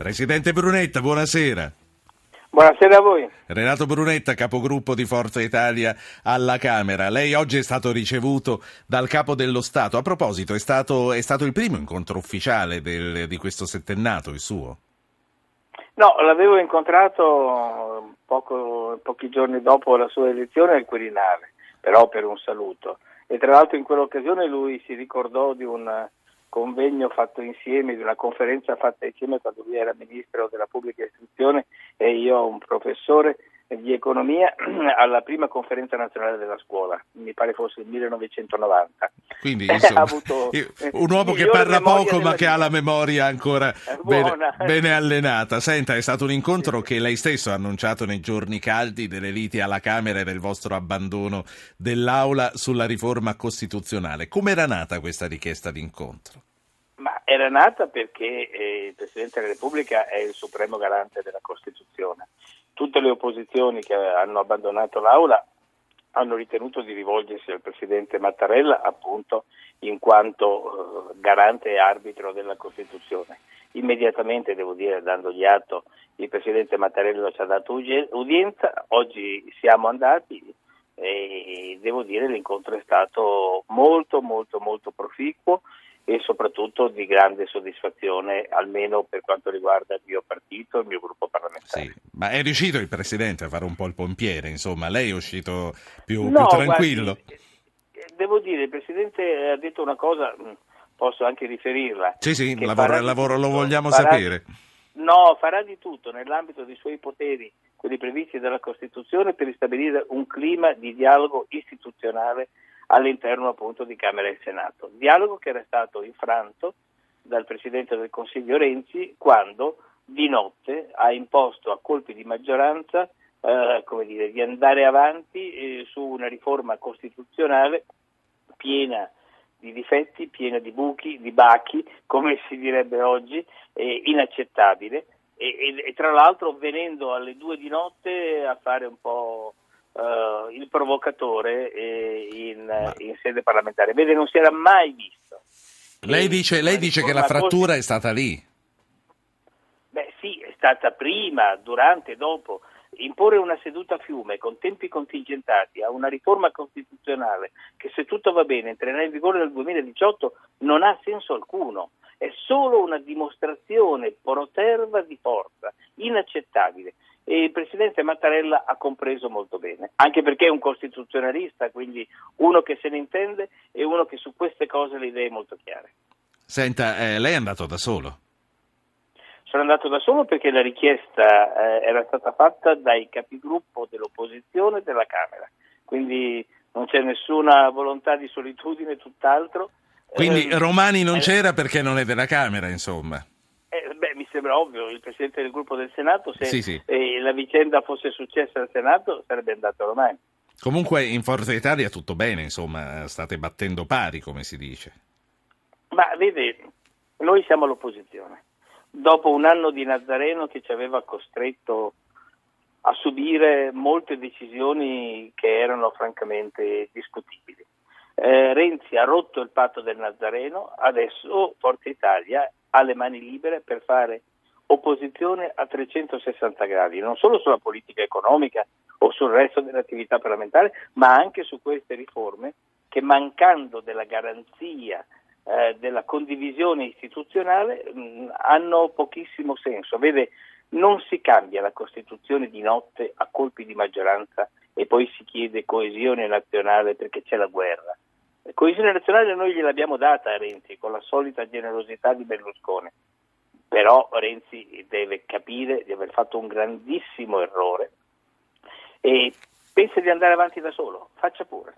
Presidente Brunetta, buonasera. Buonasera a voi. Renato Brunetta, capogruppo di Forza Italia alla Camera. Lei oggi è stato ricevuto dal Capo dello Stato. A proposito, è stato, è stato il primo incontro ufficiale del, di questo settennato, il suo? No, l'avevo incontrato poco, pochi giorni dopo la sua elezione al Quirinale, però per un saluto. E tra l'altro in quell'occasione lui si ricordò di un convegno fatto insieme, di una conferenza fatta insieme quando lui era ministro della pubblica istruzione e io un professore di economia alla prima conferenza nazionale della scuola, mi pare fosse il 1990. Quindi insomma, un uomo che parla poco ma che ha la memoria ancora bene, bene, allenata. Senta, è stato un incontro che lei stesso ha annunciato nei giorni caldi delle liti alla Camera e del vostro abbandono dell'Aula sulla riforma costituzionale. Come era nata questa richiesta d'incontro? Ma era nata perché eh, il Presidente della Repubblica è il supremo garante della Costituzione tutte le opposizioni che hanno abbandonato l'Aula hanno ritenuto di rivolgersi al Presidente Mattarella appunto in quanto eh, garante e arbitro della Costituzione. Immediatamente, devo dire, dandogli atto, il Presidente Mattarella ci ha dato udienza, oggi siamo andati e devo dire l'incontro è stato molto molto molto proficuo e soprattutto di grande soddisfazione, almeno per quanto riguarda il mio partito e il mio gruppo parlamentare. Sì, ma è riuscito il Presidente a fare un po' il pompiere, insomma, lei è uscito più, no, più tranquillo? Guardi, devo dire, il Presidente ha detto una cosa, mm, posso anche riferirla. Sì, sì, lavoro, lavoro lo vogliamo farà, sapere. No, farà di tutto nell'ambito dei suoi poteri, quelli previsti dalla Costituzione, per ristabilire un clima di dialogo istituzionale all'interno appunto di Camera e Senato. Dialogo che era stato infranto dal Presidente del Consiglio Renzi quando di notte ha imposto a colpi di maggioranza eh, dire, di andare avanti eh, su una riforma costituzionale piena di difetti, piena di buchi, di bachi, come si direbbe oggi, eh, inaccettabile e, e, e, tra l'altro venendo alle due di notte a fare un po' uh, il provocatore eh, in, Ma... in, sede parlamentare. Vede, non si era mai visto. Lei dice, lei dice che la frattura è stata lì? Beh sì, è stata prima, durante, dopo. Imporre una seduta a fiume con tempi contingentati a una riforma costituzionale che se tutto va bene entrerà in vigore nel 2018 non ha senso alcuno, è solo una dimostrazione proterva di forza, inaccettabile e il Presidente Mattarella ha compreso molto bene, anche perché è un costituzionalista, quindi uno che se ne intende e uno che su queste cose le idee molto chiare. Senta, eh, lei è andato da solo? Sono andato da solo perché la richiesta eh, era stata fatta dai capigruppo dell'opposizione della Camera, quindi non c'è nessuna volontà di solitudine, tutt'altro. Quindi eh, Romani non eh, c'era perché non è della Camera, insomma sembra ovvio, il Presidente del gruppo del Senato, se sì, sì. Eh, la vicenda fosse successa al Senato sarebbe andato ormai. Comunque in Forza Italia tutto bene, insomma, state battendo pari, come si dice. Ma vede, noi siamo all'opposizione. Dopo un anno di Nazareno che ci aveva costretto a subire molte decisioni che erano francamente discutibili. Eh, Renzi ha rotto il patto del Nazareno, adesso Forza Italia ha le mani libere per fare opposizione a 360 gradi, non solo sulla politica economica o sul resto dell'attività parlamentare, ma anche su queste riforme che mancando della garanzia eh, della condivisione istituzionale mh, hanno pochissimo senso. Vede, non si cambia la Costituzione di notte a colpi di maggioranza e poi si chiede coesione nazionale perché c'è la guerra. Coesione nazionale noi gliel'abbiamo data a Renzi con la solita generosità di Berlusconi però Renzi deve capire di aver fatto un grandissimo errore e pensa di andare avanti da solo, faccia pure,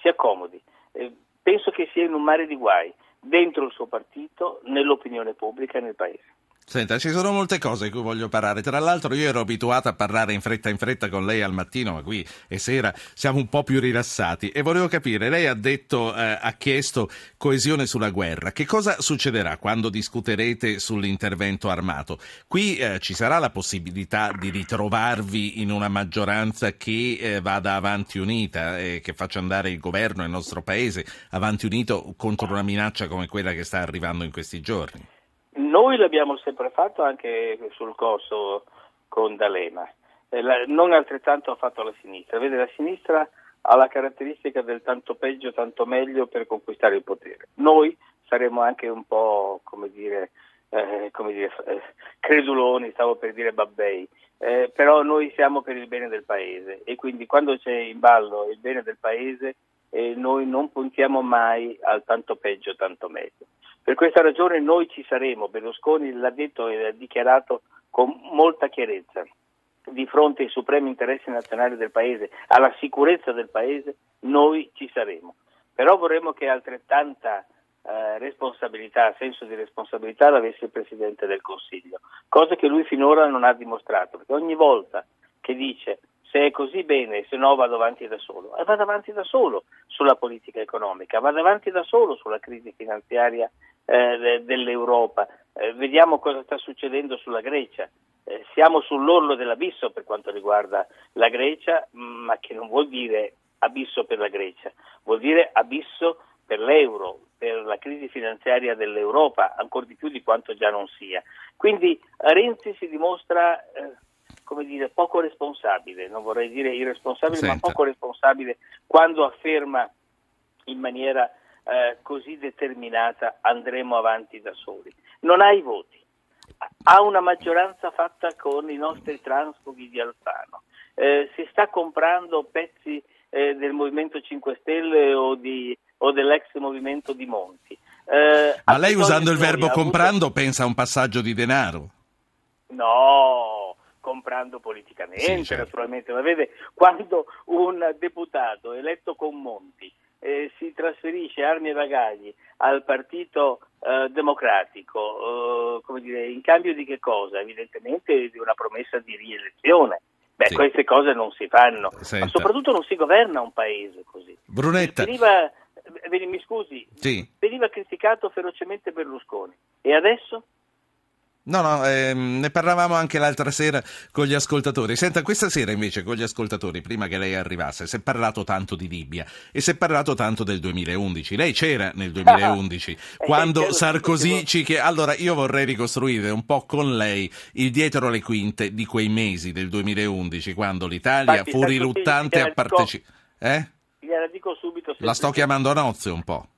si accomodi. Eh, penso che sia in un mare di guai dentro il suo partito, nell'opinione pubblica e nel Paese. Senta, ci sono molte cose di cui voglio parlare. Tra l'altro, io ero abituato a parlare in fretta in fretta con lei al mattino, ma qui è sera, siamo un po' più rilassati. E volevo capire, lei ha detto, eh, ha chiesto coesione sulla guerra. Che cosa succederà quando discuterete sull'intervento armato? Qui eh, ci sarà la possibilità di ritrovarvi in una maggioranza che eh, vada avanti unita e che faccia andare il governo e il nostro paese avanti unito contro una minaccia come quella che sta arrivando in questi giorni? Noi l'abbiamo sempre fatto anche sul corso con D'Alema, eh, la, non altrettanto ha fatto la sinistra. Vede, la sinistra ha la caratteristica del tanto peggio, tanto meglio per conquistare il potere. Noi saremo anche un po', come dire, eh, come dire eh, creduloni, stavo per dire babbei, eh, però noi siamo per il bene del paese e quindi quando c'è in ballo il bene del paese eh, noi non puntiamo mai al tanto peggio, tanto meglio. Per questa ragione noi ci saremo, Berlusconi l'ha detto e l'ha dichiarato con molta chiarezza di fronte ai supremi interessi nazionali del Paese, alla sicurezza del Paese, noi ci saremo. Però vorremmo che altrettanta eh, responsabilità, senso di responsabilità l'avesse il Presidente del Consiglio, cosa che lui finora non ha dimostrato, perché ogni volta che dice se è così bene, se no vado avanti da solo, e vado avanti da solo sulla politica economica, vado avanti da solo sulla crisi finanziaria eh, dell'Europa, eh, vediamo cosa sta succedendo sulla Grecia, eh, siamo sull'orlo dell'abisso per quanto riguarda la Grecia, ma che non vuol dire abisso per la Grecia, vuol dire abisso per l'euro, per la crisi finanziaria dell'Europa, ancora di più di quanto già non sia. Quindi Renzi si dimostra eh, come dire, poco responsabile, non vorrei dire irresponsabile, Senta. ma poco responsabile quando afferma in maniera eh, così determinata andremo avanti da soli. Non ha i voti, ha una maggioranza fatta con i nostri transfughi di Alfano, eh, si sta comprando pezzi eh, del Movimento 5 Stelle o, di, o dell'ex Movimento di Monti. Eh, Ma lei usando il verbo avuto... comprando pensa a un passaggio di denaro? No, comprando politicamente, sì, certo. naturalmente. Ma vede, quando un deputato eletto con Monti eh, si trasferisce armi e bagagli al Partito eh, Democratico, eh, dire, in cambio di che cosa? Evidentemente di una promessa di rielezione. Beh, sì. queste cose non si fanno, Senta. ma soprattutto non si governa un paese così. Brunetta. Veniva, mi scusi, sì. veniva criticato ferocemente Berlusconi e adesso? No, no, ehm, ne parlavamo anche l'altra sera con gli ascoltatori. Senta, questa sera invece con gli ascoltatori, prima che lei arrivasse, si è parlato tanto di Libia e si è parlato tanto del 2011. Lei c'era nel 2011 eh, quando Sarkozy ci chiede... Allora, io vorrei ricostruire un po' con lei il dietro le quinte di quei mesi del 2011, quando l'Italia Infatti, fu riluttante a partecipare... Eh? Gliela dico subito. La sto chiamando a nozze un po'.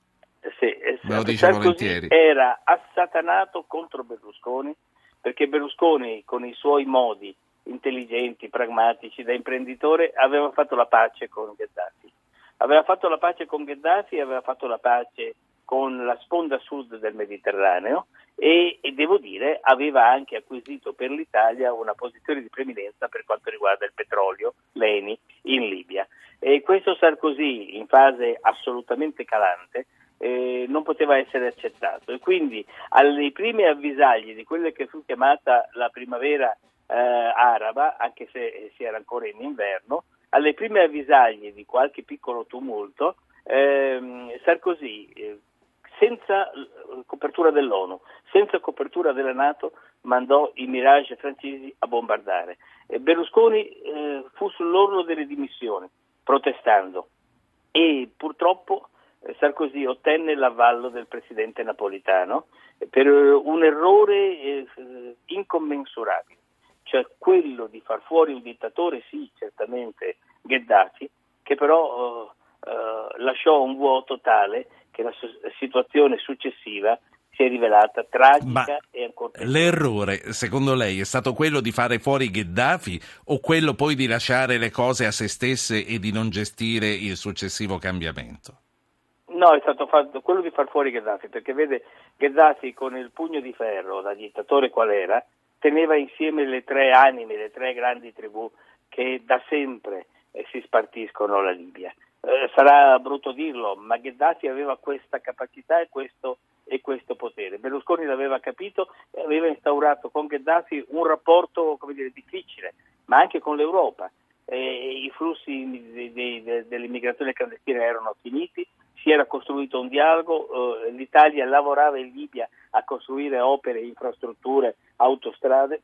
Me lo dice volentieri. Era assatanato contro Berlusconi perché Berlusconi con i suoi modi intelligenti, pragmatici, da imprenditore aveva fatto la pace con Gheddafi. Aveva fatto la pace con Gheddafi aveva fatto la pace con la sponda sud del Mediterraneo e, e, devo dire aveva anche acquisito per l'Italia una posizione di preminenza per quanto riguarda il petrolio, l'ENI, in Libia. E questo Sarkozy in fase assolutamente calante eh, non poteva essere accettato e quindi alle prime avvisaglie di quella che fu chiamata la primavera eh, araba, anche se si era ancora in inverno, alle prime avvisaglie di qualche piccolo tumulto, ehm, Sarkozy, eh, senza copertura dell'ONU, senza copertura della Nato, mandò i Mirage francesi a bombardare. E Berlusconi eh, fu sull'orlo delle dimissioni, protestando e purtroppo Sarkozy ottenne l'avallo del presidente napolitano per un errore eh, incommensurabile, cioè quello di far fuori un dittatore, sì, certamente Gheddafi, che però eh, eh lasciò un vuoto tale che la situazione successiva si è rivelata tragica Ma e ancora L'errore, secondo lei, è stato quello di fare fuori Gheddafi o quello poi di lasciare le cose a se stesse e di non gestire il successivo cambiamento? No, è stato fatto quello di far fuori Gheddafi, perché vede Gheddafi con il pugno di ferro, da dittatore qual era, teneva insieme le tre anime, le tre grandi tribù che da sempre eh, si spartiscono la Libia. Eh, sarà brutto dirlo, ma Gheddafi aveva questa capacità e questo, e questo potere. Berlusconi l'aveva capito e aveva instaurato con Gheddafi un rapporto dire, difficile, ma anche con l'Europa. Eh, I flussi dell'immigrazione clandestina erano finiti, costruito un dialogo, eh, l'Italia lavorava in Libia a costruire opere, infrastrutture, autostrade,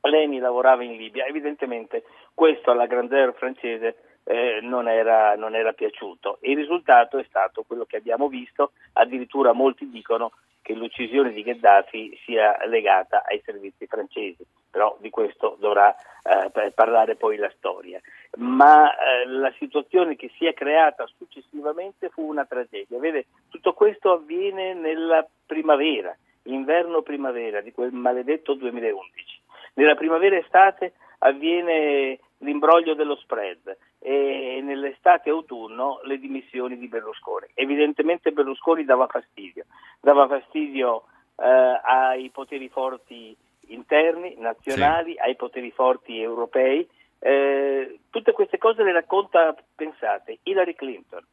Leni lavorava in Libia, evidentemente questo alla grandeur francese eh, non, era, non, era, piaciuto. Il risultato è stato quello che abbiamo visto, addirittura molti dicono che l'uccisione di Gheddafi sia legata ai servizi francesi, però di questo dovrà eh, parlare poi la storia. Ma eh, la situazione che si è creata successivamente fu una tragedia. Vede, tutto questo avviene nella primavera, inverno-primavera di quel maledetto 2011. Nella primavera-estate avviene l'imbroglio dello spread e nell'estate-autunno le dimissioni di Berlusconi. Evidentemente Berlusconi dava fastidio, dava fastidio eh, ai poteri forti interni, nazionali, sì. ai poteri forti europei. Eh, tutte queste cose le racconta, pensate, Hillary Clinton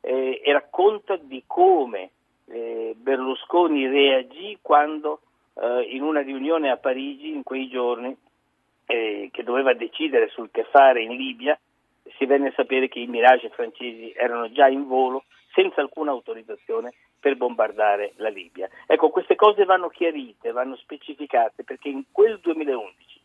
eh, e racconta di come eh, Berlusconi reagì quando eh, in una riunione a Parigi in quei giorni eh, che doveva decidere sul che fare in Libia, si venne a sapere che i Mirage francesi erano già in volo senza alcuna autorizzazione per bombardare la Libia. Ecco, queste cose vanno chiarite, vanno specificate perché in quel 2011,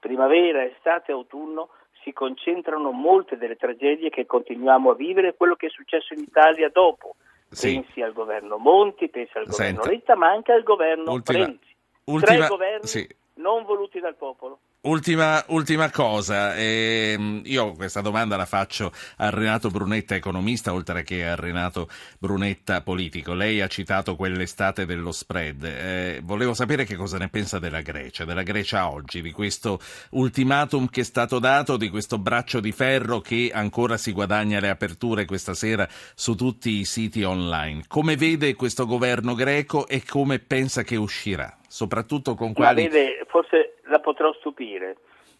primavera, estate, autunno, si concentrano molte delle tragedie che continuiamo a vivere, quello che è successo in Italia dopo. Sì. Pensi al governo Monti, pensi al governo Senta. Letta, ma anche al governo ultima, Renzi. Ultima, Tre governi sì. non voluti dal popolo. Ultima, ultima, cosa, eh, io questa domanda la faccio a Renato Brunetta, economista, oltre che a Renato Brunetta, politico. Lei ha citato quell'estate dello spread. Eh, volevo sapere che cosa ne pensa della Grecia, della Grecia oggi, di questo ultimatum che è stato dato, di questo braccio di ferro che ancora si guadagna le aperture questa sera su tutti i siti online. Come vede questo governo greco e come pensa che uscirà? Soprattutto con quali... Ma vede, forse la potrò stupire.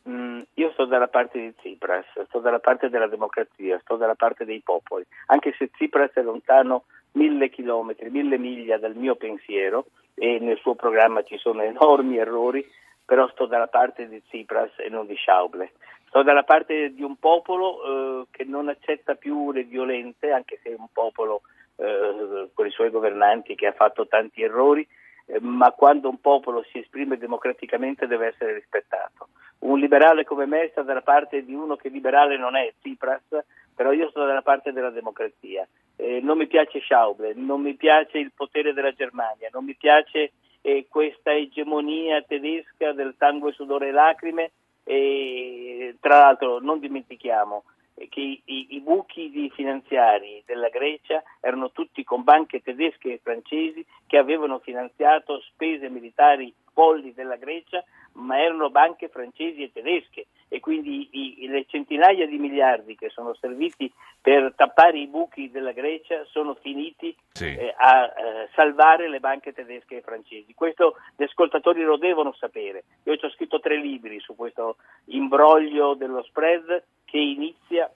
Mm, io sto dalla parte di Tsipras, sto dalla parte della democrazia, sto dalla parte dei popoli, anche se Tsipras è lontano mille chilometri, mille miglia dal mio pensiero e nel suo programma ci sono enormi errori, però sto dalla parte di Tsipras e non di Schauble. Sto dalla parte di un popolo eh, che non accetta più le violenze, anche se è un popolo eh, con i suoi governanti che ha fatto tanti errori, eh, ma quando un popolo si esprime democraticamente deve essere rispettato. Un liberale come me sta dalla parte di uno che liberale non è, Tsipras, però io sto dalla parte della democrazia. Eh, non mi piace Schauble, non mi piace il potere della Germania, non mi piace eh, questa egemonia tedesca del sangue, sudore e lacrime e tra l'altro non dimentichiamo che i, i, buchi finanziari della Grecia erano tutti con banche tedesche e francesi che avevano finanziato spese militari folli della Grecia, ma erano banche francesi e tedesche e quindi i, le centinaia di miliardi che sono serviti per tappare i buchi della Grecia sono finiti sì. eh, a eh, salvare le banche tedesche e francesi. Questo gli ascoltatori lo devono sapere. Io ci ho scritto tre libri su questo imbroglio dello spread che inizia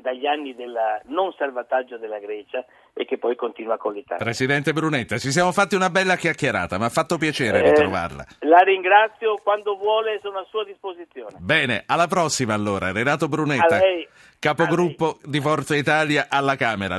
dagli anni del non salvataggio della Grecia e che poi continua con l'Italia. Presidente Brunetta, ci siamo fatti una bella chiacchierata, mi ha fatto piacere eh, ritrovarla. La ringrazio, quando vuole sono a sua disposizione. Bene, alla prossima allora. Renato Brunetta, capogruppo di Forza Italia alla Camera.